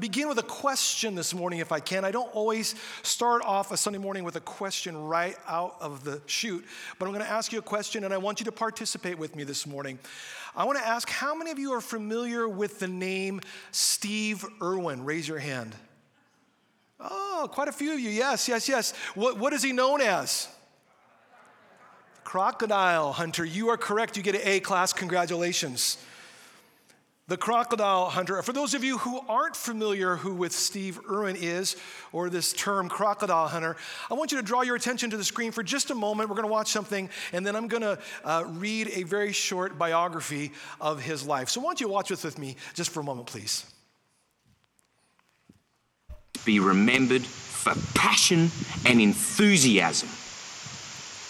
begin with a question this morning, if I can. I don't always start off a Sunday morning with a question right out of the chute, but I'm going to ask you a question and I want you to participate with me this morning. I want to ask how many of you are familiar with the name Steve Irwin? Raise your hand. Oh, quite a few of you. Yes, yes, yes. What, what is he known as? Crocodile hunter. You are correct. You get an A class. Congratulations the crocodile hunter. For those of you who aren't familiar who with Steve Irwin is, or this term crocodile hunter, I want you to draw your attention to the screen for just a moment. We're going to watch something, and then I'm going to uh, read a very short biography of his life. So, why don't you watch this with me just for a moment, please? Be remembered for passion and enthusiasm.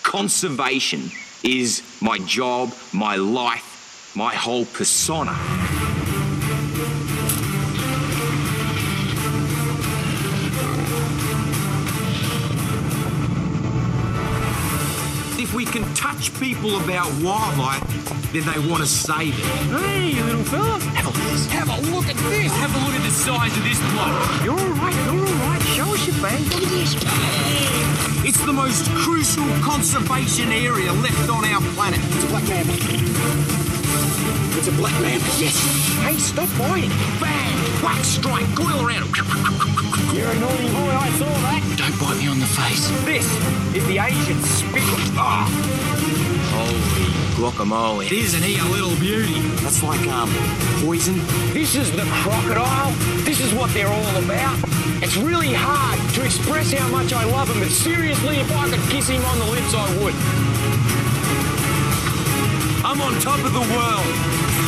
Conservation is my job, my life, my whole persona. We can touch people about wildlife, then they want to save it. Hey, you little fella. Have a, have a look at this. Have a look at the size of this bloke. You're all right. You're all right. Show us your bang. Look at this. It's the most crucial conservation area left on our planet. It's a black man. It's a black man. Yes. Hey, stop fighting. Bang! Whack, strike, coil around. You're a naughty boy. I saw that. Don't bite me on the face. This is the Asian spit. Ah. Holy guacamole. Isn't he a little beauty? That's like, um, poison. This is the crocodile. This is what they're all about. It's really hard to express how much I love him, but seriously, if I could kiss him on the lips, I would. I'm on top of the world.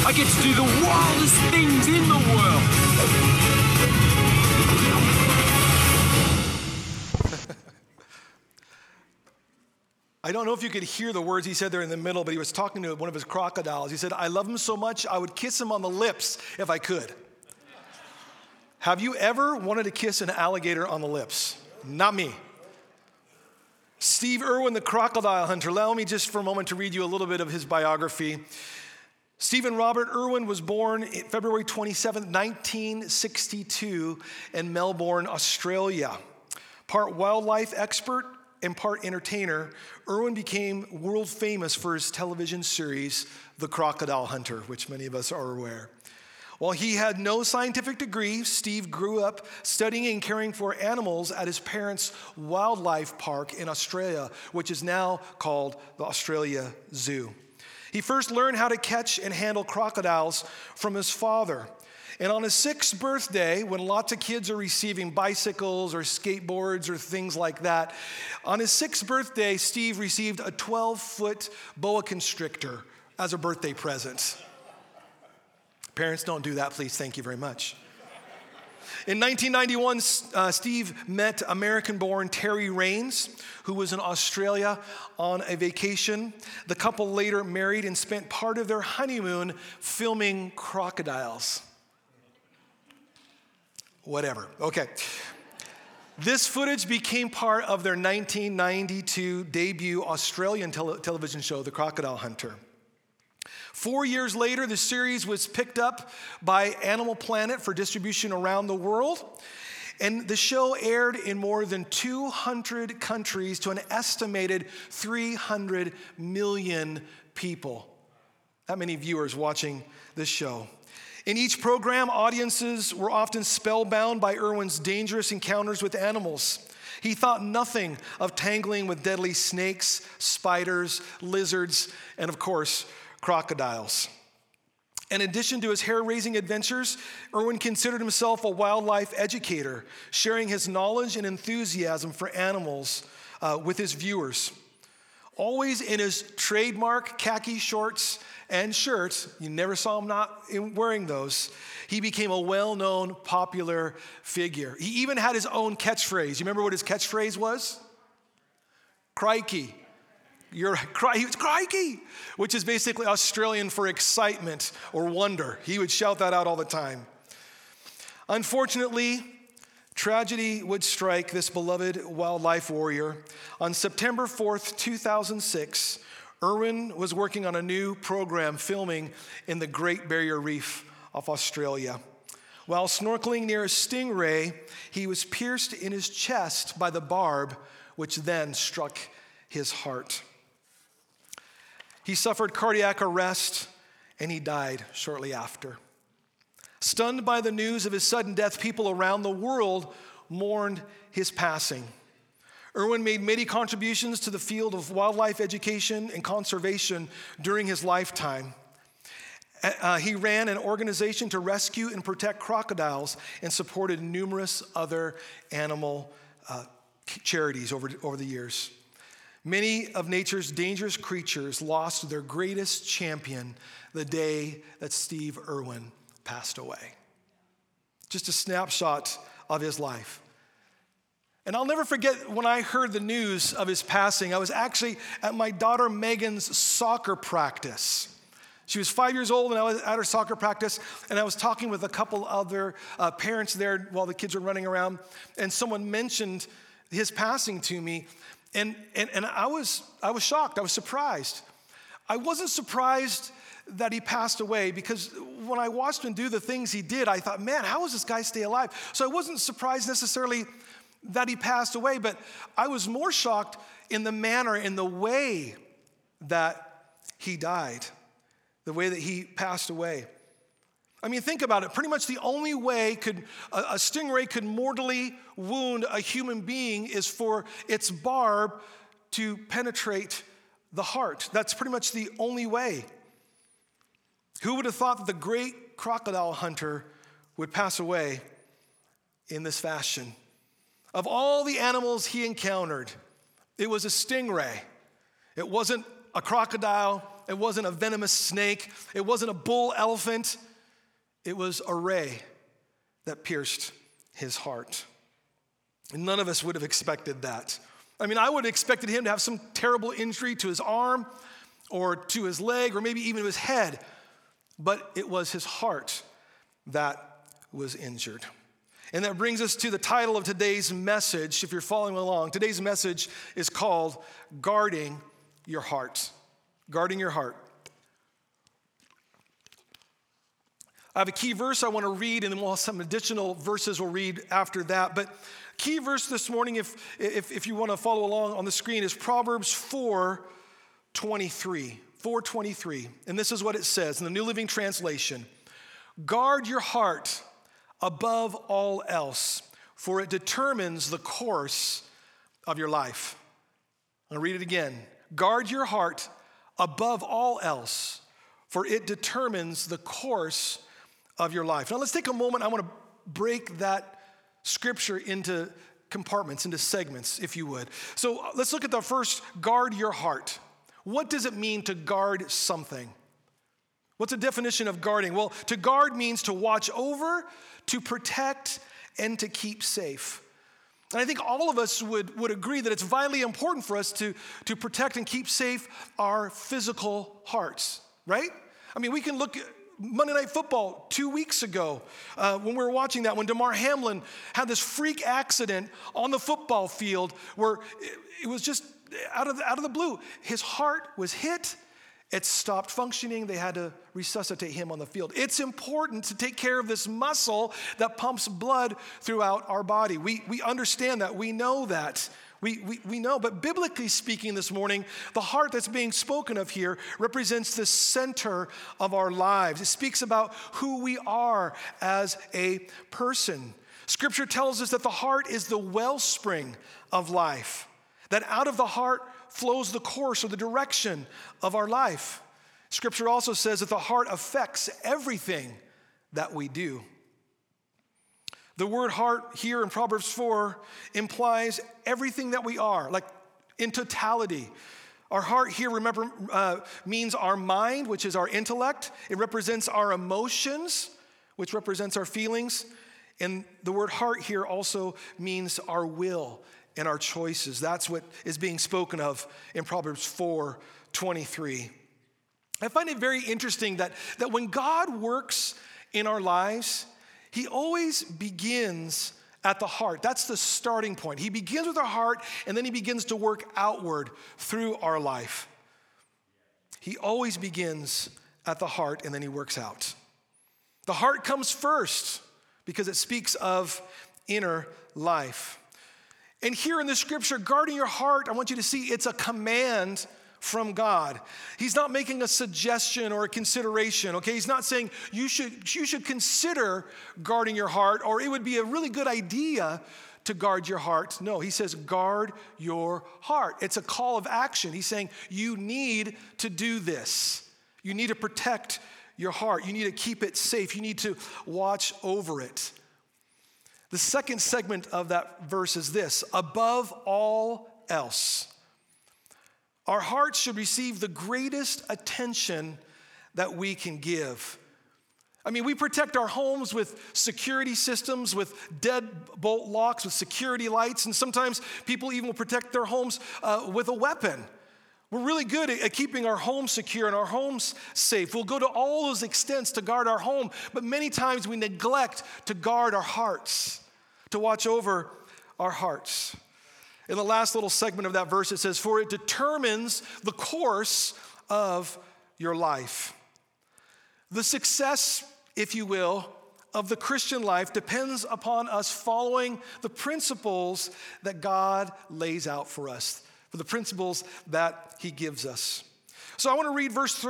I get to do the wildest things in the world. I don't know if you could hear the words he said there in the middle, but he was talking to one of his crocodiles. He said, I love him so much, I would kiss him on the lips if I could. Have you ever wanted to kiss an alligator on the lips? Not me. Steve Irwin, the crocodile hunter. Allow me just for a moment to read you a little bit of his biography. Stephen Robert Irwin was born February 27, 1962, in Melbourne, Australia. Part wildlife expert, in part entertainer, Irwin became world famous for his television series, The Crocodile Hunter, which many of us are aware. While he had no scientific degree, Steve grew up studying and caring for animals at his parents' wildlife park in Australia, which is now called the Australia Zoo. He first learned how to catch and handle crocodiles from his father. And on his sixth birthday, when lots of kids are receiving bicycles or skateboards or things like that, on his sixth birthday, Steve received a 12 foot boa constrictor as a birthday present. Parents, don't do that, please. Thank you very much. In 1991, uh, Steve met American born Terri Raines, who was in Australia on a vacation. The couple later married and spent part of their honeymoon filming crocodiles whatever. Okay. This footage became part of their 1992 debut Australian tele- television show, The Crocodile Hunter. Four years later, the series was picked up by Animal Planet for distribution around the world. And the show aired in more than 200 countries to an estimated 300 million people. That many viewers watching this show. In each program, audiences were often spellbound by Irwin's dangerous encounters with animals. He thought nothing of tangling with deadly snakes, spiders, lizards, and of course, crocodiles. In addition to his hair raising adventures, Irwin considered himself a wildlife educator, sharing his knowledge and enthusiasm for animals uh, with his viewers. Always in his trademark khaki shorts and shirts. You never saw him not wearing those. He became a well known, popular figure. He even had his own catchphrase. You remember what his catchphrase was? Crikey. You're, he was crikey, which is basically Australian for excitement or wonder. He would shout that out all the time. Unfortunately, tragedy would strike this beloved wildlife warrior. On September 4th, 2006, Irwin was working on a new program filming in the Great Barrier Reef of Australia. While snorkeling near a stingray, he was pierced in his chest by the barb, which then struck his heart. He suffered cardiac arrest and he died shortly after. Stunned by the news of his sudden death, people around the world mourned his passing. Irwin made many contributions to the field of wildlife education and conservation during his lifetime. Uh, he ran an organization to rescue and protect crocodiles and supported numerous other animal uh, charities over, over the years. Many of nature's dangerous creatures lost their greatest champion the day that Steve Irwin passed away. Just a snapshot of his life. And I'll never forget when I heard the news of his passing. I was actually at my daughter Megan's soccer practice. She was five years old, and I was at her soccer practice, and I was talking with a couple other uh, parents there while the kids were running around, and someone mentioned his passing to me, and, and, and I, was, I was shocked. I was surprised. I wasn't surprised that he passed away because when I watched him do the things he did, I thought, man, how does this guy stay alive? So I wasn't surprised necessarily that he passed away, but I was more shocked in the manner, in the way that he died the way that he passed away. I mean, think about it. Pretty much the only way could a, a stingray could mortally wound a human being is for its barb to penetrate the heart. That's pretty much the only way. Who would have thought that the great crocodile hunter would pass away in this fashion? Of all the animals he encountered, it was a stingray. It wasn't a crocodile, it wasn't a venomous snake, it wasn't a bull elephant, it was a ray that pierced his heart. And none of us would have expected that. I mean, I would have expected him to have some terrible injury to his arm or to his leg or maybe even to his head, but it was his heart that was injured. And that brings us to the title of today's message. If you're following along, today's message is called Guarding Your Heart guarding your heart. I have a key verse I want to read, and then we'll have some additional verses we'll read after that. But key verse this morning, if, if, if you want to follow along on the screen, is Proverbs 4 23. 423. And this is what it says in the New Living Translation Guard your heart above all else, for it determines the course of your life. I'll read it again. Guard your heart above all else, for it determines the course of your life. Now, let's take a moment. I want to break that scripture into compartments, into segments, if you would. So uh, let's look at the first guard your heart. What does it mean to guard something? What's the definition of guarding? Well, to guard means to watch over, to protect, and to keep safe. And I think all of us would, would agree that it's vitally important for us to, to protect and keep safe our physical hearts, right? I mean, we can look at Monday Night Football two weeks ago uh, when we were watching that, when Damar Hamlin had this freak accident on the football field where it, it was just out of, the, out of the blue. His heart was hit it stopped functioning. They had to resuscitate him on the field. It's important to take care of this muscle that pumps blood throughout our body. We, we understand that. We know that. We, we, we know. But biblically speaking, this morning, the heart that's being spoken of here represents the center of our lives. It speaks about who we are as a person. Scripture tells us that the heart is the wellspring of life, that out of the heart, flows the course or the direction of our life. Scripture also says that the heart affects everything that we do. The word heart here in Proverbs 4 implies everything that we are, like in totality. Our heart here, remember, uh, means our mind, which is our intellect. It represents our emotions, which represents our feelings. And the word heart here also means our will and our choices. That's what is being spoken of in Proverbs 4 23. I find it very interesting that, that when God works in our lives, He always begins at the heart. That's the starting point. He begins with our heart and then He begins to work outward through our life. He always begins at the heart and then He works out. The heart comes first because it speaks of inner life. And here in the scripture, guarding your heart, I want you to see it's a command from God. He's not making a suggestion or a consideration, okay? He's not saying you should, you should consider guarding your heart or it would be a really good idea to guard your heart. No, he says, guard your heart. It's a call of action. He's saying, you need to do this. You need to protect your heart. You need to keep it safe. You need to watch over it. The second segment of that verse is this above all else. Our hearts should receive the greatest attention that we can give. I mean, we protect our homes with security systems, with deadbolt locks, with security lights, and sometimes people even will protect their homes uh, with a weapon. We're really good at, keeping our homes secure and our homes safe. We'll go to all those extents to guard our home, but many times we neglect to guard our hearts, to watch over our hearts. In the last little segment of that verse, it says, For it determines the course of your life. The success, if you will, of the Christian life depends upon us following the principles that God lays out for us, for the principles that He gives us. So I want to read verse,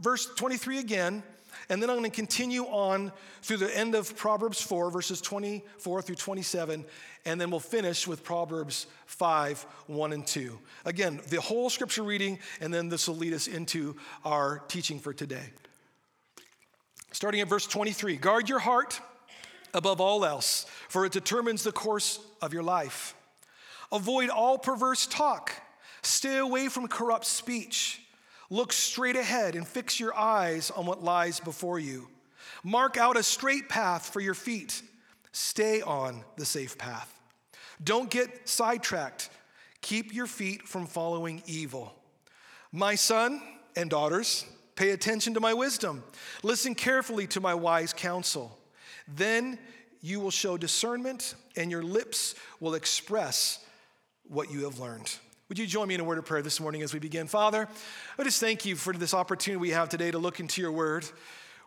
verse 23 again, and then I'm going to continue on through the end of Proverbs 4, verses 24 through 27, and then we'll finish with Proverbs 5, 1 and 2. Again, the whole scripture reading, and then this will lead us into our teaching for today. Starting at verse 23 Guard your heart above all else, for it determines the course of your life. Avoid all perverse talk, stay away from corrupt speech. Look straight ahead and fix your eyes on what lies before you. Mark out a straight path for your feet. Stay on the safe path. Don't get sidetracked. Keep your feet from following evil. My son and daughters, pay attention to my wisdom. Listen carefully to my wise counsel. Then you will show discernment, and your lips will express what you have learned. Would you join me in a word of prayer this morning as we begin? Father, I just thank you for this opportunity we have today to look into your word.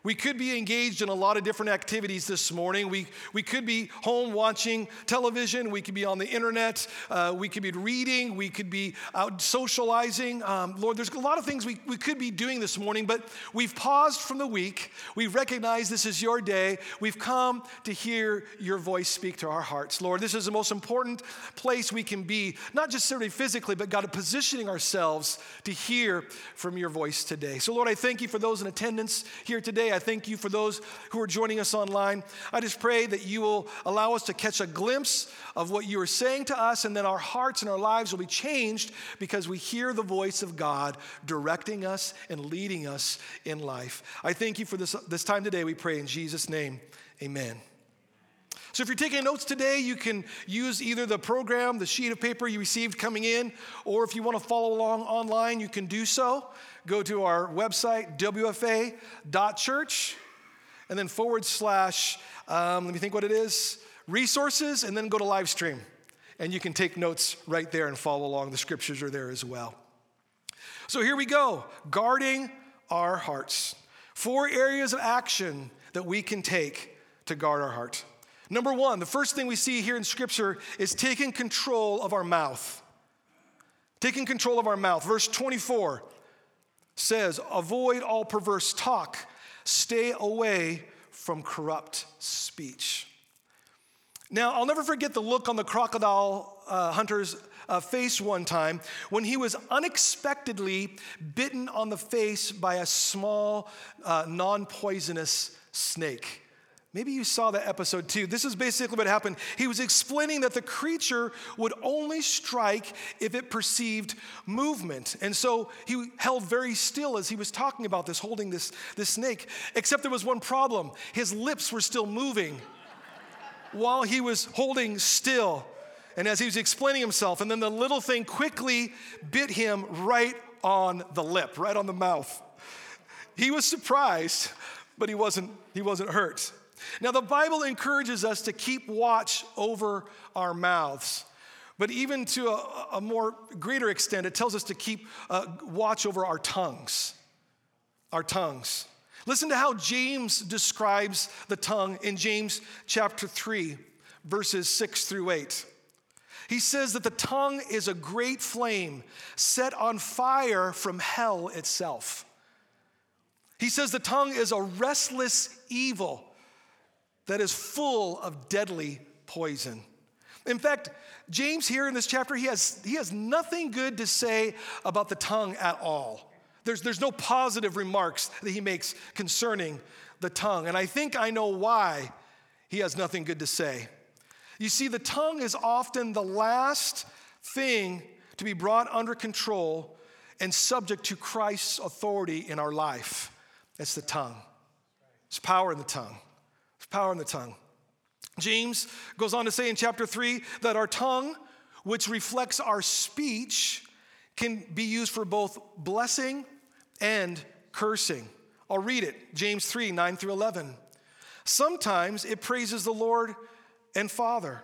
We could be engaged in a lot of different activities this morning. We, we could be home watching television. We could be on the internet. Uh, we could be reading. We could be out socializing. Um, Lord, there's a lot of things we, we could be doing this morning, but we've paused from the week. We recognize this is your day. We've come to hear your voice speak to our hearts. Lord, this is the most important place we can be, not just certainly physically, but God, positioning ourselves to hear from your voice today. So, Lord, I thank you for those in attendance here today. I thank you for those who are joining us online. I just pray that you will allow us to catch a glimpse of what you are saying to us, and then our hearts and our lives will be changed because we hear the voice of God directing us and leading us in life. I thank you for this, this time today. We pray in Jesus' name. Amen. So, if you're taking notes today, you can use either the program, the sheet of paper you received coming in, or if you want to follow along online, you can do so go to our website, wfa.church, and then forward slash, um, let me think what it is, resources, and then go to live stream. And you can take notes right there and follow along. The scriptures are there as well. So here we go guarding our hearts. Four areas of action that we can take to guard our heart. Number one, the first thing we see here in Scripture is taking control of our mouth. Taking control of our mouth. Verse 24 says, Avoid all perverse talk, stay away from corrupt speech. Now, I'll never forget the look on the crocodile uh, hunter's uh, face one time when he was unexpectedly bitten on the face by a small, uh, non poisonous snake. Maybe you saw that episode too. This is basically what happened. He was explaining that the creature would only strike if it perceived movement. And so he held very still as he was talking about this, holding this, this snake. Except there was one problem his lips were still moving while he was holding still. And as he was explaining himself, and then the little thing quickly bit him right on the lip, right on the mouth. He was surprised, but he wasn't, he wasn't hurt. Now, the Bible encourages us to keep watch over our mouths. But even to a, a more greater extent, it tells us to keep uh, watch over our tongues. Our tongues. Listen to how James describes the tongue in James chapter 3, verses 6 through 8. He says that the tongue is a great flame set on fire from hell itself. He says the tongue is a restless evil that is full of deadly poison. In fact, James here in this chapter, he has, he has nothing good to say about the tongue at all. There's, there's no positive remarks that he makes concerning the tongue. And I think I know why he has nothing good to say. You see, the tongue is often the last thing to be brought under control and subject to Christ's authority in our life. It's the tongue. it's power in the tongue. Power in the tongue. James goes on to say in chapter 3 that our tongue, which reflects our speech, can be used for both blessing and cursing. I'll read it James 3 9 through 11. Sometimes it praises the Lord and Father,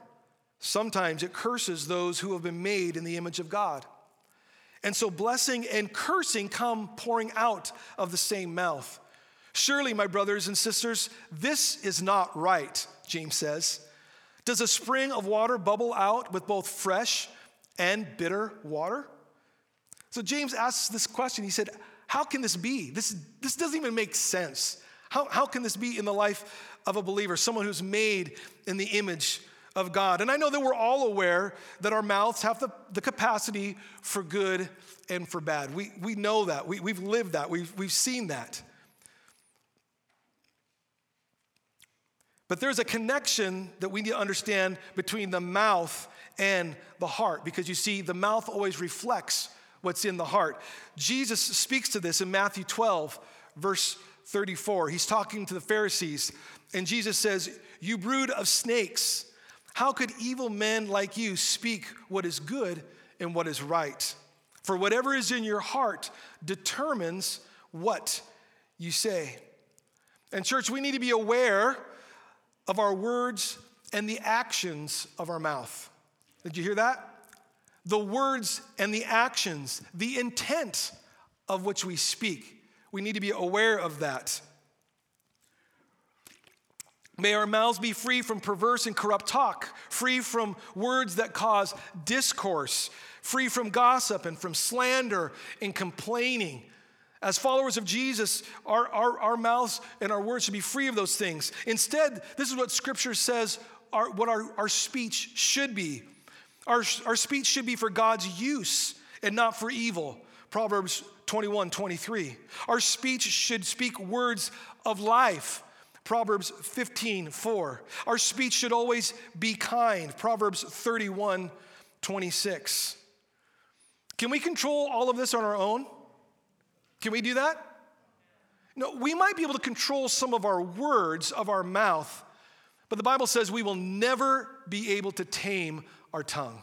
sometimes it curses those who have been made in the image of God. And so blessing and cursing come pouring out of the same mouth. Surely, my brothers and sisters, this is not right, James says. Does a spring of water bubble out with both fresh and bitter water? So James asks this question. He said, How can this be? This, this doesn't even make sense. How, how can this be in the life of a believer, someone who's made in the image of God? And I know that we're all aware that our mouths have the, the capacity for good and for bad. We, we know that. We, we've lived that. We've, we've seen that. But there's a connection that we need to understand between the mouth and the heart because you see, the mouth always reflects what's in the heart. Jesus speaks to this in Matthew 12, verse 34. He's talking to the Pharisees, and Jesus says, You brood of snakes, how could evil men like you speak what is good and what is right? For whatever is in your heart determines what you say. And, church, we need to be aware of our words and the actions of our mouth. Did you hear that? The words and the actions, the intent of which we speak. We need to be aware of that. May our mouths be free from perverse and corrupt talk, free from words that cause discourse, free from gossip and from slander and complaining as followers of Jesus, our, our, our mouths and our words should be free of those things. Instead, this is what Scripture says our, what our, our speech should be. Our, our speech should be for God's use and not for evil. Proverbs 21 23. Our speech should speak words of life. Proverbs 15 4. Our speech should always be kind. Proverbs 31 26. Can we control all of this on our own? Can we do that? No, we might be able to control some of our words of our mouth, but the Bible says we will never be able to tame our tongue.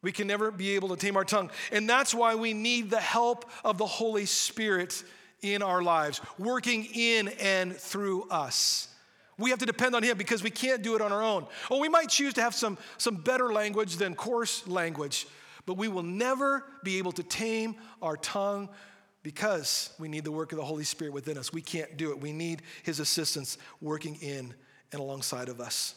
We can never be able to tame our tongue. And that's why we need the help of the Holy Spirit in our lives, working in and through us. We have to depend on Him because we can't do it on our own. Or we might choose to have some, some better language than coarse language, but we will never be able to tame our tongue because we need the work of the Holy Spirit within us. We can't do it. We need His assistance working in and alongside of us.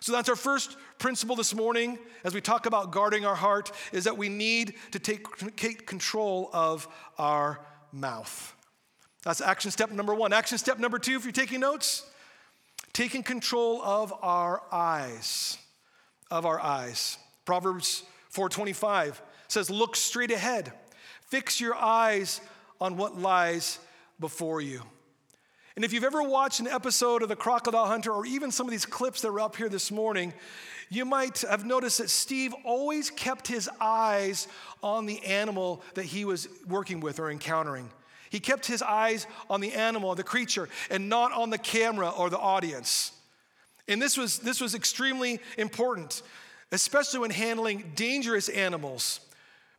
So that's our first principle this morning as we talk about guarding our heart is that we need to take, control of our mouth. That's action step number one. Action step number two, if you're taking notes, taking control of our eyes. Of our eyes. Proverbs 4:25 says, "Look straight ahead. Fix your eyes on what lies before you. And if you've ever watched an episode of The Crocodile Hunter or even some of these clips that were up here this morning, you might have noticed that Steve always kept his eyes on the animal that he was working with or encountering. He kept his eyes on the animal, the creature, and not on the camera or the audience. And this was, this was extremely important, especially when handling dangerous animals.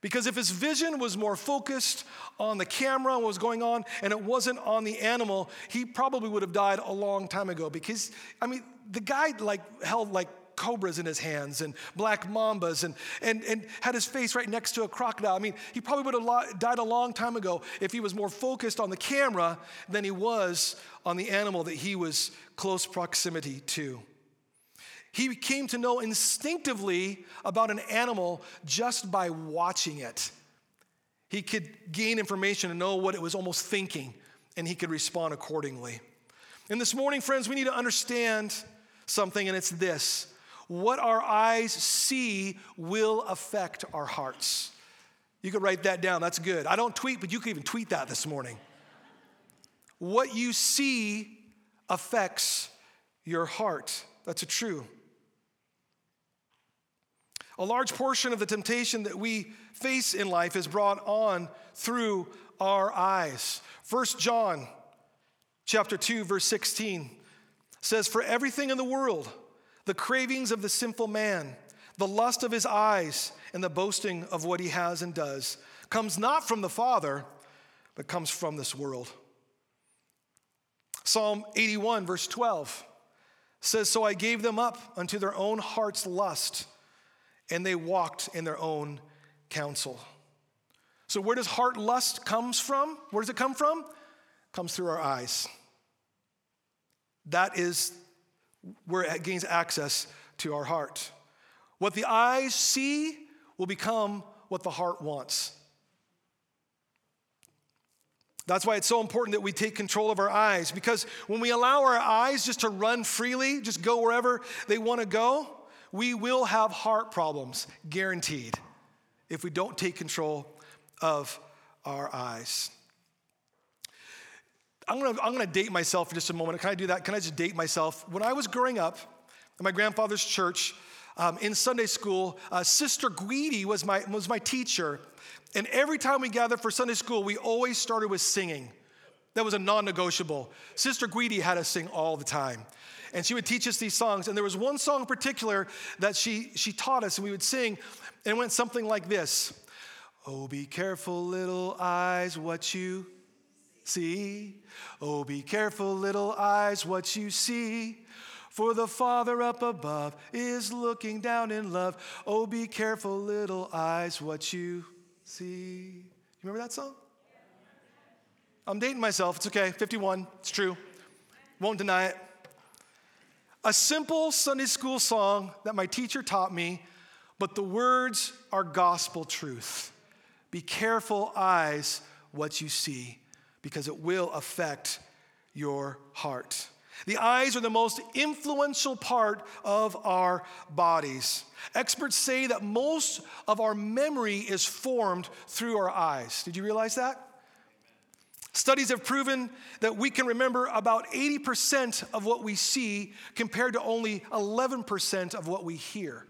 Because if his vision was more focused on the camera and what was going on and it wasn't on the animal, he probably would have died a long time ago. Because, I mean, the guy like held like cobras in his hands and black mambas and, and, and had his face right next to a crocodile. I mean, he probably would have died a long time ago if he was more focused on the camera than he was on the animal that he was close proximity to. He came to know instinctively about an animal just by watching it. He could gain information and know what it was almost thinking, and he could respond accordingly. And this morning, friends, we need to understand something, and it's this what our eyes see will affect our hearts. You could write that down, that's good. I don't tweet, but you could even tweet that this morning. What you see affects your heart. That's a true. A large portion of the temptation that we face in life is brought on through our eyes. First John chapter 2 verse 16 says for everything in the world the cravings of the sinful man the lust of his eyes and the boasting of what he has and does comes not from the father but comes from this world. Psalm 81 verse 12 says so I gave them up unto their own heart's lust and they walked in their own counsel. So where does heart lust comes from? Where does it come from? It comes through our eyes. That is where it gains access to our heart. What the eyes see will become what the heart wants. That's why it's so important that we take control of our eyes because when we allow our eyes just to run freely, just go wherever they want to go, we will have heart problems, guaranteed, if we don't take control of our eyes. I'm gonna, I'm gonna date myself for just a moment. Can I do that? Can I just date myself? When I was growing up in my grandfather's church, um, in Sunday school, uh, Sister Guidi was my, was my teacher. And every time we gathered for Sunday school, we always started with singing. That was a non negotiable. Sister Guidi had us sing all the time and she would teach us these songs. And there was one song in particular that she, she taught us, and we would sing, and it went something like this Oh, be careful, little eyes, what you see. Oh, be careful, little eyes, what you see. For the Father up above is looking down in love. Oh, be careful, little eyes, what you see. You remember that song? I'm dating myself. It's okay. 51. It's true. Won't deny it. A simple Sunday school song that my teacher taught me, but the words are gospel truth. Be careful, eyes, what you see, because it will affect your heart. The eyes are the most influential part of our bodies. Experts say that most of our memory is formed through our eyes. Did you realize that? Studies have proven that we can remember about 80% of what we see compared to only 11% of what we hear.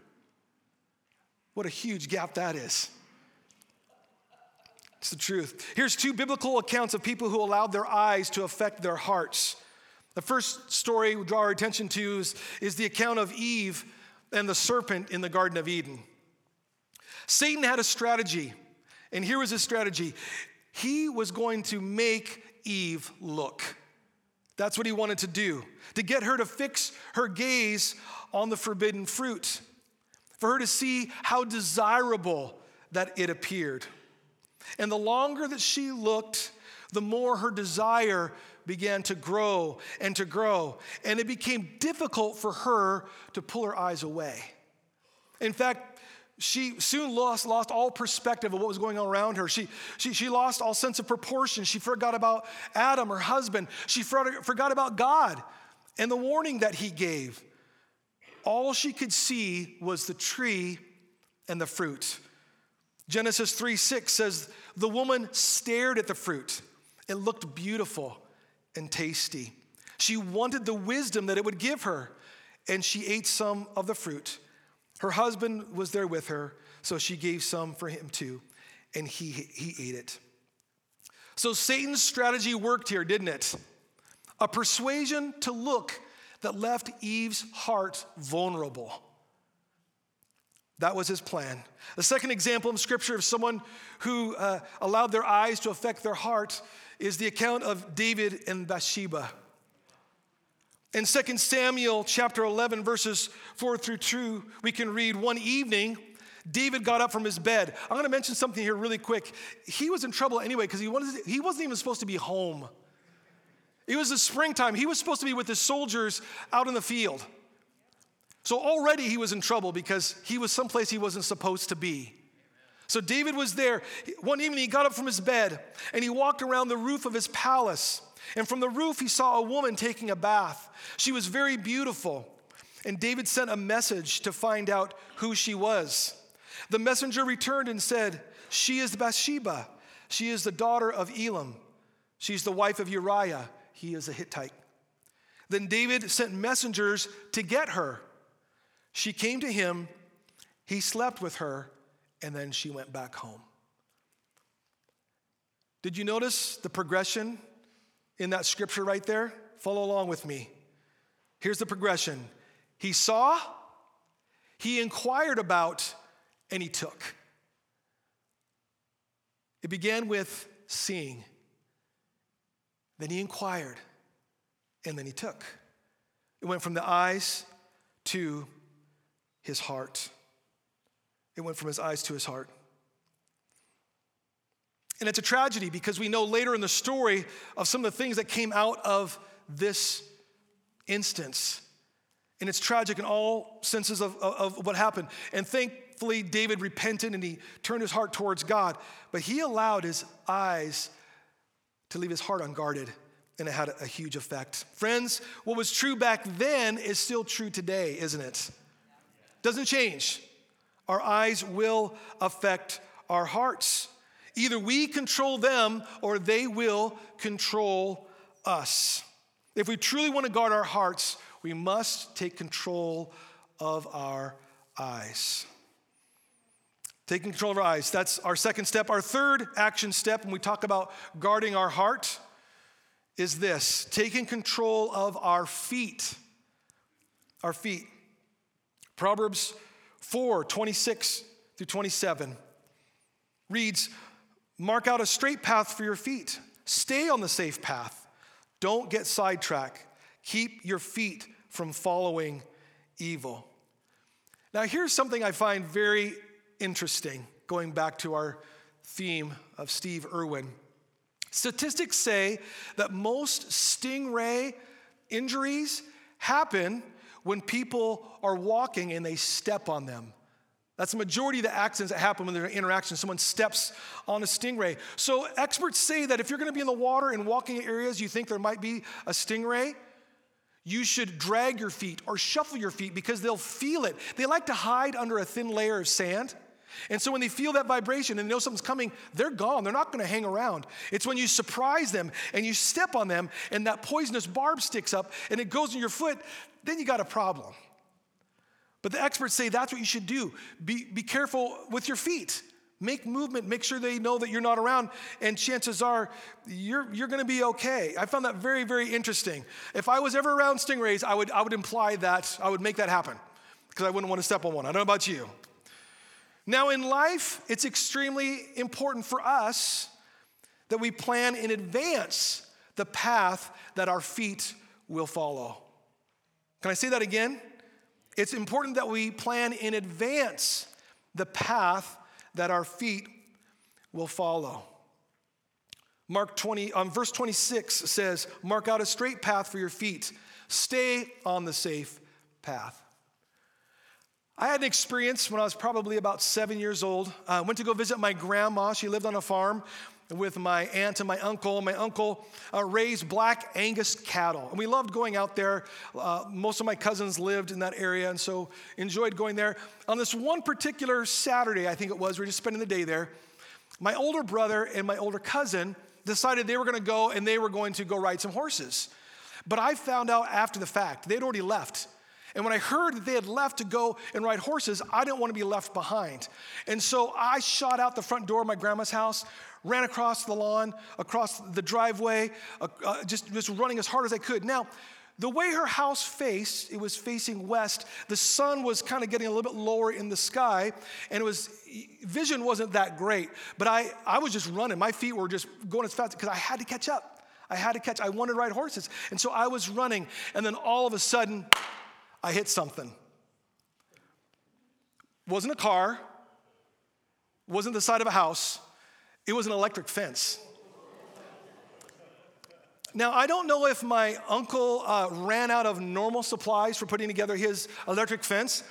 What a huge gap that is. It's the truth. Here's two biblical accounts of people who allowed their eyes to affect their hearts. The first story we draw our attention to is, is the account of Eve and the serpent in the Garden of Eden. Satan had a strategy, and here was his strategy he was going to make Eve look. That's what he wanted to do, to get her to fix her gaze on the forbidden fruit, for her to see how desirable that it appeared. And the longer that she looked, the more her desire began to grow and to grow. And it became difficult for her to pull her eyes away. In fact, she soon lost, lost all perspective of what was going on around her. She, she, she lost all sense of proportion. She forgot about Adam, her husband. She forgot about God and the warning that he gave. All she could see was the tree and the fruit. Genesis 3 6 says, The woman stared at the fruit. It looked beautiful and tasty. She wanted the wisdom that it would give her, and she ate some of the fruit. Her husband was there with her, so she gave some for him too, and he, he ate it. So Satan's strategy worked here, didn't it? A persuasion to look that left Eve's heart vulnerable. That was his plan. The second example in scripture of someone who uh, allowed their eyes to affect their heart is the account of David and Bathsheba. In 2 Samuel chapter 11, verses 4 through 2, we can read one evening, David got up from his bed. I'm going to mention something here really quick. He was in trouble anyway because he, wasn't- he wasn't even supposed to be home. It was the springtime. He was supposed to be with his soldiers out in the field. So already he was in trouble because he was someplace he wasn't supposed to be. So David was there. One evening he got up from his bed and he walked around the roof of his palace. And from the roof he saw a woman taking a bath. She was very beautiful. And David sent a message to find out who she was. The messenger returned and said, She is Bathsheba. She is the daughter of Elam. She's the wife of Uriah. He is a Hittite. Then David sent messengers to get her. She came to him, he slept with her, and then she went back home. Did you notice the progression in that scripture right there? Follow along with me. Here's the progression He saw, he inquired about, and he took. It began with seeing, then he inquired, and then he took. It went from the eyes to his heart. It went from his eyes to his heart. And it's a tragedy because we know later in the story of some of the things that came out of this instance. And it's tragic in all senses of, of, of what happened. And thankfully, David repented and he turned his heart towards God. But he allowed his eyes to leave his heart unguarded, and it had a, a huge effect. Friends, what was true back then is still true today, isn't it? Doesn't change. Our eyes will affect our hearts. Either we control them or they will control us. If we truly want to guard our hearts, we must take control of our eyes. Taking control of our eyes. That's our second step. Our third action step when we talk about guarding our heart is this taking control of our feet. Our feet. Proverbs 4 26 through 27 reads, Mark out a straight path for your feet. Stay on the safe path. Don't get sidetracked. Keep your feet from following evil. Now, here's something I find very interesting, going back to our theme of Steve Irwin. Statistics say that most stingray injuries happen when people are walking and they step on them. That's the majority of the accidents that happen when there's an interaction. Someone steps on a stingray. So experts say that if you're going to be in the water and walking areas you think there might be a stingray, you should drag your feet or shuffle your feet because they'll feel it. They like to hide under a thin layer of sand. And so when they feel that vibration and know something's coming, they're gone. They're not going to hang around. It's when you surprise them and you step on them and that poisonous barb sticks up and it goes in your foot, then you got a problem. But the experts say that's what you should do. Be, be careful with your feet. Make movement, make sure they know that you're not around, and chances are you're, you're gonna be okay. I found that very, very interesting. If I was ever around stingrays, I would, I would imply that, I would make that happen because I wouldn't want to step on one. I don't know about you. Now, in life, it's extremely important for us that we plan in advance the path that our feet will follow. Can I say that again? It's important that we plan in advance the path that our feet will follow. Mark 20, um, verse 26 says, Mark out a straight path for your feet. Stay on the safe path. I had an experience when I was probably about seven years old. I went to go visit my grandma. She lived on a farm with my aunt and my uncle. My uncle uh, raised black Angus cattle, and we loved going out there. Uh, most of my cousins lived in that area, and so enjoyed going there. On this one particular Saturday, I think it was, we were just spending the day there. My older brother and my older cousin decided they were going to go and they were going to go ride some horses. But I found out after the fact, they'd already left. And when I heard that they had left to go and ride horses, I didn't want to be left behind. And so I shot out the front door of my grandma's house, ran across the lawn, across the driveway, uh, uh, just, just running as hard as I could. Now, the way her house faced, it was facing west. The sun was kind of getting a little bit lower in the sky, and it was vision wasn't that great. But I, I was just running. My feet were just going as fast because I had to catch up. I had to catch. I wanted to ride horses. And so I was running, and then all of a sudden, I hit something. Wasn't a car, wasn't the side of a house, it was an electric fence. Now, I don't know if my uncle uh, ran out of normal supplies for putting together his electric fence,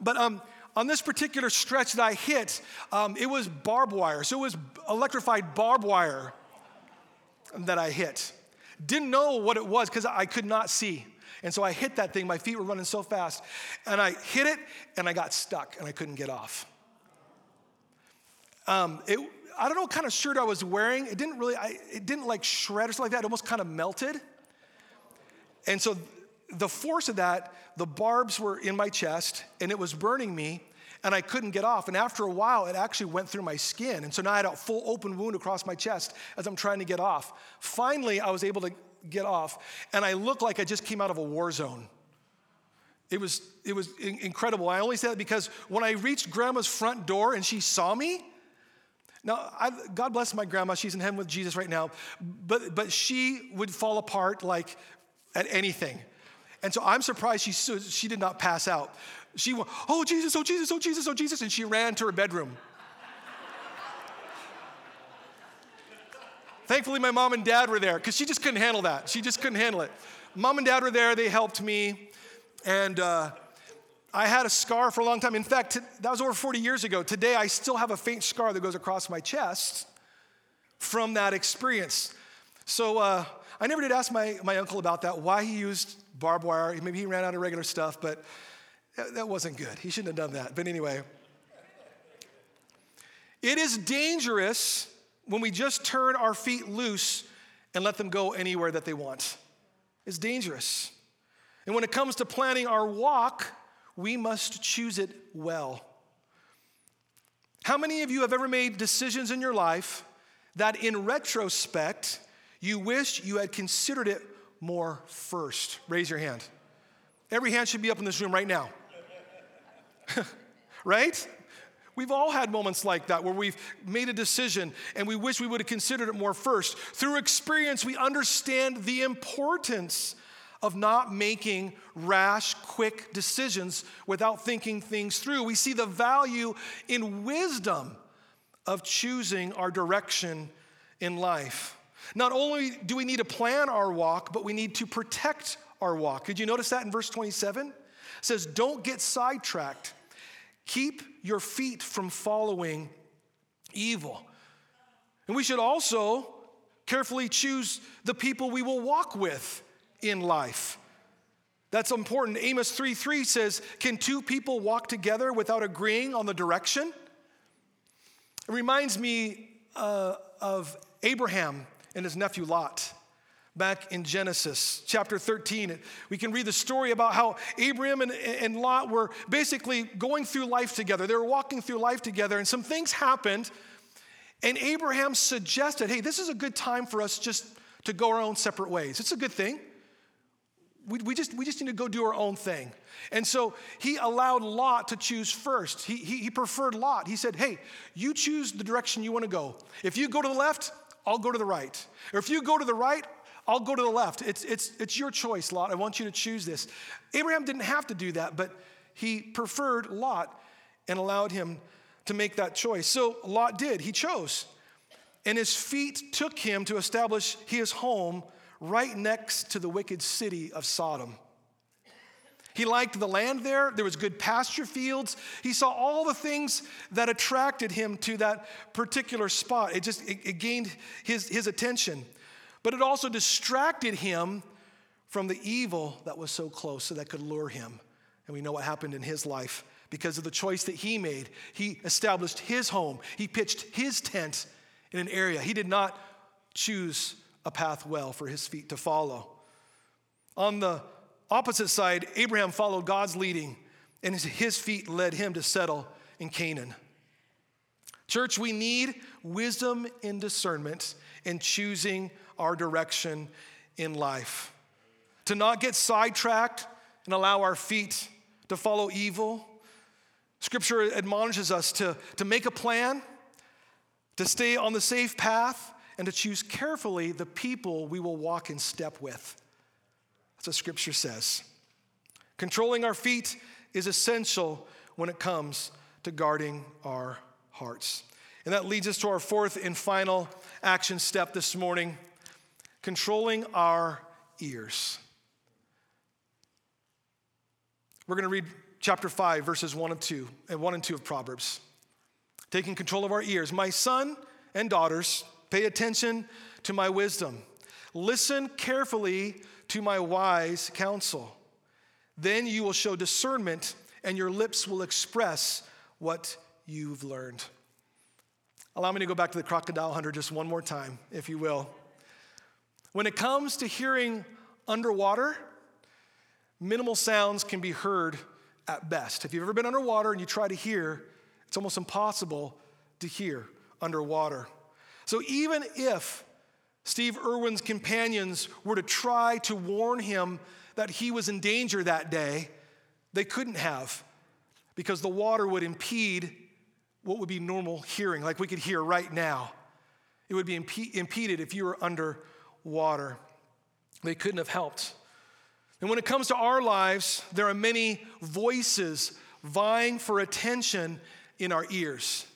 but um, on this particular stretch that I hit, um, it was barbed wire. So it was electrified barbed wire that I hit. Didn't know what it was because I could not see. And so I hit that thing. My feet were running so fast. And I hit it and I got stuck and I couldn't get off. Um, it, I don't know what kind of shirt I was wearing. It didn't really, I, it didn't like shred or something like that. It almost kind of melted. And so the force of that, the barbs were in my chest and it was burning me and I couldn't get off. And after a while, it actually went through my skin. And so now I had a full open wound across my chest as I'm trying to get off. Finally, I was able to get off and I looked like I just came out of a war zone. It was, it was incredible. I only say that because when I reached grandma's front door and she saw me, now, I, God bless my grandma. She's in heaven with Jesus right now. But, but she would fall apart like at anything. And so I'm surprised she, she did not pass out. She went, oh, Jesus, oh, Jesus, oh, Jesus, oh, Jesus. And she ran to her bedroom. Thankfully, my mom and dad were there because she just couldn't handle that. She just couldn't handle it. Mom and dad were there. They helped me. And, uh, I had a scar for a long time. In fact, that was over 40 years ago. Today, I still have a faint scar that goes across my chest from that experience. So uh, I never did ask my, my uncle about that, why he used barbed wire. Maybe he ran out of regular stuff, but that, that wasn't good. He shouldn't have done that. But anyway, it is dangerous when we just turn our feet loose and let them go anywhere that they want. It's dangerous. And when it comes to planning our walk, we must choose it well. How many of you have ever made decisions in your life that in retrospect you wish you had considered it more first? Raise your hand. Every hand should be up in this room right now. right? We've all had moments like that where we've made a decision and we wish we would have considered it more first. Through experience, we understand the importance of not making rash, quick decisions without thinking things through. We see the value in wisdom of choosing our direction in life. Not only do we need to plan our walk, but we need to protect our walk. Did you notice that in verse 27? It says, Don't get sidetracked. Keep your feet from following evil. And we should also carefully choose the people we will walk with in life. That's important. Amos 3 3 says, Can two people walk together without agreeing on the direction? It reminds me uh, of Abraham and his nephew Lot back in Genesis chapter 13. We can read the story about how Abraham and, and Lot were basically going through life together. They were walking through life together, and some things happened. And Abraham suggested, hey, this is a good time for us just to go our own separate ways. It's a good thing we, we, just, we just need to go do our own thing. And so he allowed Lot to choose first. He, he, he preferred Lot. He said, Hey, you choose the direction you want to go. If you go to the left, I'll go to the right. Or if you go to the right, I'll go to the left. It's, it's, it's your choice, Lot. I want you to choose this. Abraham didn't have to do that, but he preferred Lot and allowed him to make that choice. So Lot did. He chose. And his feet took him to establish his home right next to the wicked city of Sodom. He liked the land there. There was good pasture fields. He saw all the things that attracted him to that particular spot. It just it, it gained his, his attention. But it also distracted him from the evil that was so close so that could lure him. And we know what happened in his life because of the choice that he made. He established his home. He pitched his tent in an area. He did not choose a path well for his feet to follow. On the opposite side, Abraham followed God's leading, and his feet led him to settle in Canaan. Church, we need wisdom and discernment in choosing our direction in life. To not get sidetracked and allow our feet to follow evil. Scripture admonishes us to, to make a plan, to stay on the safe path, and to choose carefully the people we will walk in step with. That's what scripture says. Controlling our feet is essential when it comes to guarding our hearts. And that leads us to our fourth and final action step this morning controlling our ears. We're going to read chapter 5, verses 1 and 2, and 1 and 2 of Proverbs. Taking control of our ears. My son and daughters, pay attention to my wisdom. Listen carefully to my wise counsel. Then you will show discernment, and your lips will express what you've learned. Allow me to go back to the crocodile hunter just one more time, if you will. When it comes to hearing underwater, minimal sounds can be heard at best. If you've ever been underwater and you try to hear, it's almost impossible to hear underwater. So even if Steve Irwin's companions were to try to warn him that he was in danger that day, they couldn't have because the water would impede what would be normal hearing, like we could hear right now. It would be imp- impeded if you were under water. They couldn't have helped. And when it comes to our lives, there are many voices vying for attention in our ears,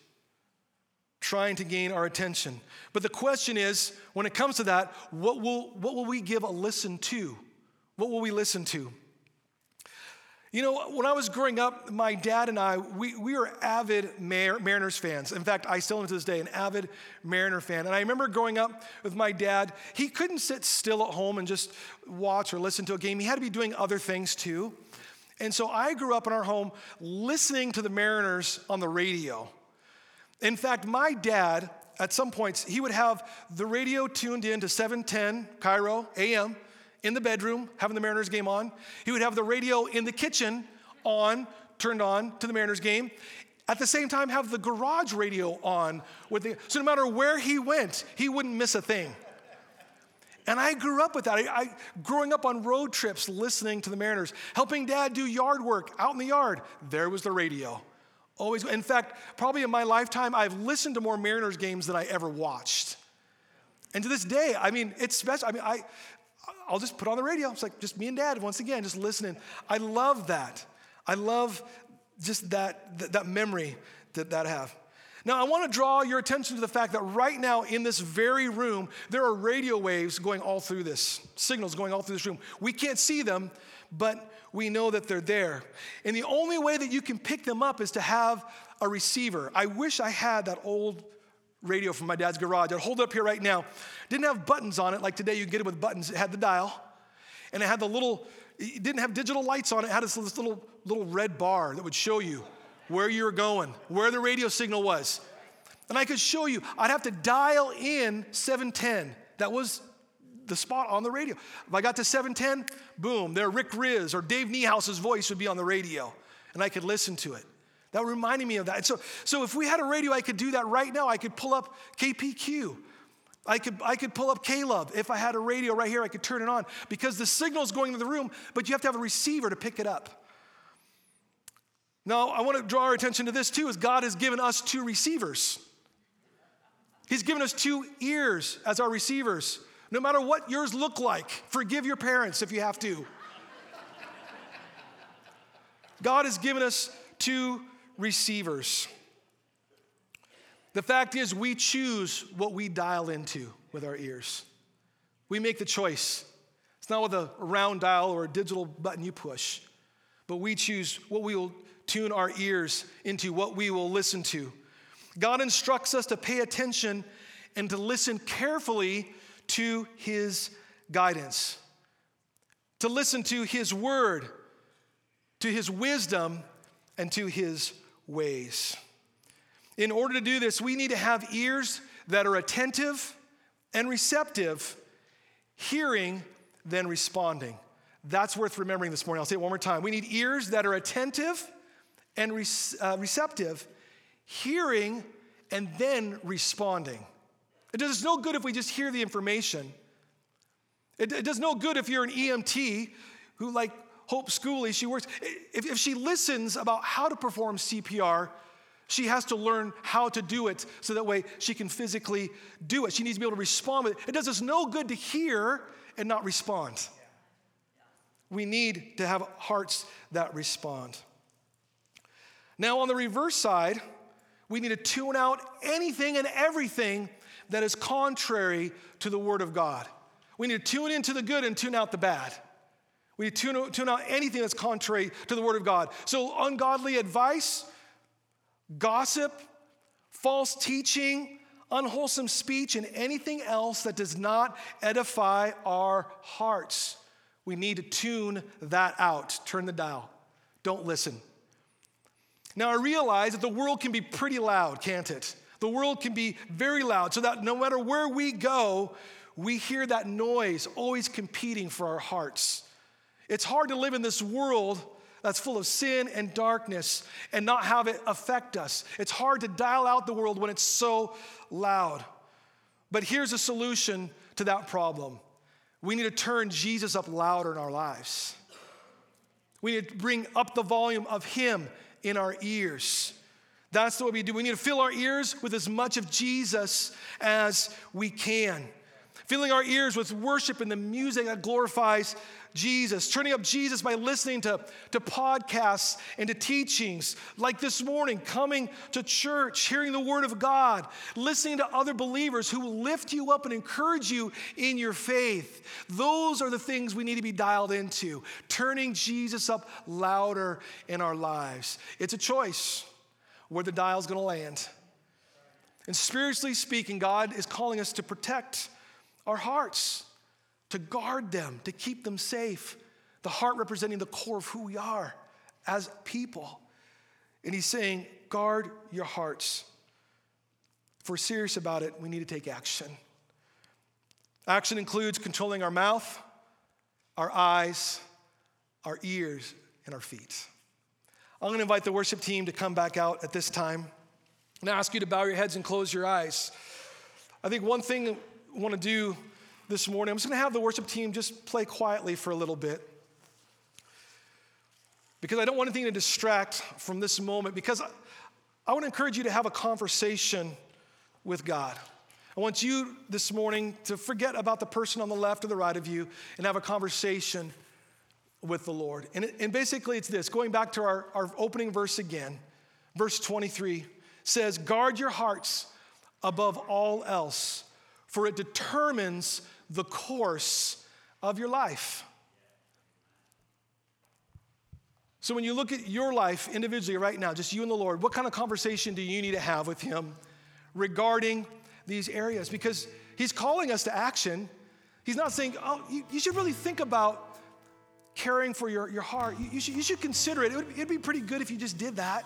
trying to gain our attention. But the question is when it comes to that, what will, what will we give a listen to? What will we listen to? You know, when I was growing up, my dad and I, we, we were avid Mar- Mariners fans. In fact, I still am to this day an avid Mariner fan. And I remember growing up with my dad, he couldn't sit still at home and just watch or listen to a game. He had to be doing other things too. And so I grew up in our home listening to the Mariners on the radio. In fact, my dad, at some points, he would have the radio tuned in to 710 KIRO AM in the bedroom, having the Mariners game on. He would have the radio in the kitchen on, turned on to the Mariners game. At the same time, have the garage radio on with the, so no matter where he went, he wouldn't miss a thing. And I grew up with that. I, I, growing up on road trips, listening to the Mariners, helping dad do yard work out in the yard. There was the radio. Always. In fact, probably in my lifetime, I've listened to more Mariners games than I ever watched. And to this day, I mean, it's special. I mean, I, I'll just put on the radio. It's like just me and dad once again, just listening. I love that. I love just that, that, that memory that that I have. Now, I want to draw your attention to the fact that right now in this very room, there are radio waves going all through this, signals going all through this room. We can't see them, but we know that they're there. And the only way that you can pick them up is to have a receiver. I wish I had that old radio from my dad's garage. I'd hold it up here right now. Didn't have buttons on it like today you get it with buttons. It had the dial, and it had the little, it didn't have digital lights on it. It had this little, little red bar that would show you where you were going, where the radio signal was. And I could show you, I'd have to dial in 710. That was the spot on the radio. If I got to 710, boom, there Rick Rizzs or Dave Niehaus's voice would be on the radio, and I could listen to it. That reminded me of that. And so, so if we had a radio, I could do that right now. I could pull up KPQ. I could, I could pull up K-LOVE. If I had a radio right here, I could turn it on because the signal's going to the room, but you have to have a receiver to pick it up. Now, I want to draw our attention to this too, is God has given us two receivers. He's given us two ears as our receivers. No matter what yours look like, forgive your parents if you have to. God has given us two receivers. The fact is, we choose what we dial into with our ears. We make the choice. It's not with a round dial or a digital button you push, but we choose what we will tune our ears into, what we will listen to. God instructs us to pay attention and to listen carefully to His guidance, to listen to His word, to His wisdom, and to His ways. In order to do this, we need to have ears that are attentive and receptive, hearing, then responding. That's worth remembering this morning. I'll say it one more time. We need ears that are attentive and re- uh, receptive, hearing, and then responding. It does us no good if we just hear the information. It, it does no good if you're an EMT who, like, Hope Schooley, she works. If, if she listens about how to perform CPR, She has to learn how to do it so that way she can physically do it. She needs to be able to respond with it. It does us no good to hear and not respond. We need to have hearts that respond. Now, on the reverse side, we need to tune out anything and everything that is contrary to the Word of God. We need to tune into the good and tune out the bad. We need to tune, tune out anything that's contrary to the Word of God. So, ungodly advice, gossip, false teaching, unwholesome speech, and anything else that does not edify our hearts. We need to tune that out. Turn the dial. Don't listen. Now, I realize that the world can be pretty loud, can't it? The world can be very loud, so that no matter where we go, we hear that noise always competing for our hearts. It's hard to live in this world that's full of sin and darkness and not have it affect us. It's hard to dial out the world when it's so loud. But here's a solution to that problem we need to turn Jesus up louder in our lives. We need to bring up the volume of Him in our ears. That's what we do. We need to fill our ears with as much of Jesus as we can. Filling our ears with worship and the music that glorifies Jesus, turning up Jesus by listening to, to podcasts and to teachings like this morning, coming to church, hearing the Word of God, listening to other believers who lift you up and encourage you in your faith. Those are the things we need to be dialed into, turning Jesus up louder in our lives. It's a choice where the dial's gonna land. And spiritually speaking, God is calling us to protect our hearts to guard them, to keep them safe. The heart representing the core of who we are as people. And he's saying, guard your hearts. If we're serious about it, we need to take action. Action includes controlling our mouth, our eyes, our ears, and our feet. I'm going to invite the worship team to come back out at this time and ask you to bow your heads and close your eyes. I think one thing I want to do this morning. I'm just going to have the worship team just play quietly for a little bit because I don't want anything to distract from this moment because I, I want to encourage you to have a conversation with God. I want you this morning to forget about the person on the left or the right of you and have a conversation with the Lord. And, it, and basically, it's this going back to our, our opening verse again, verse 23 says, Guard your hearts above all else, for it determines the course of your life. So, when you look at your life individually right now, just you and the Lord, what kind of conversation do you need to have with Him regarding these areas? Because He's calling us to action. He's not saying, oh, you, you should really think about caring for your, your heart. You, you, should, you should consider it. It would, it'd be pretty good if you just did that.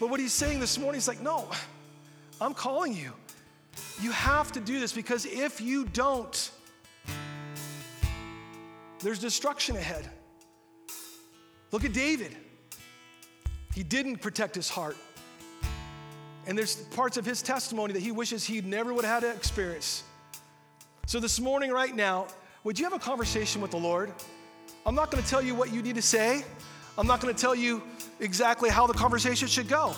But what He's saying this morning is like, no, I'm calling you. You have to do this because if you don't, there's destruction ahead. Look at David. He didn't protect his heart. And there's parts of his testimony that he wishes he never would have had to experience. So, this morning, right now, would you have a conversation with the Lord? I'm not going to tell you what you need to say. I'm not going to tell you exactly how the conversation should go.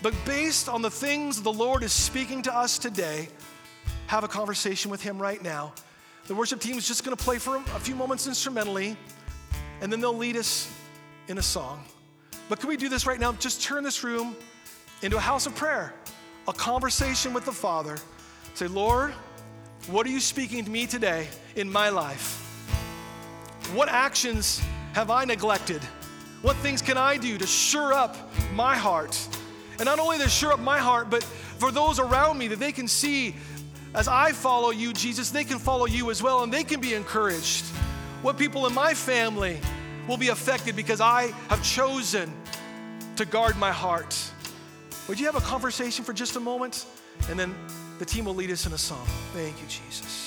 But based on the things the Lord is speaking to us today, have a conversation with Him right now. The worship team is just going to play for a few moments instrumentally, and then they'll lead us in a song. But can we do this right now? Just turn this room into a house of prayer, a conversation with the Father. Say, Lord, what are you speaking to me today in my life? What actions have I neglected? What things can I do to sure up my heart? And not only to sure up my heart, but for those around me that they can see as I follow you, Jesus, they can follow you as well and they can be encouraged. What people in my family will be affected because I have chosen to guard my heart. Would you have a conversation for just a moment? And then the team will lead us in a song. Thank you, Jesus.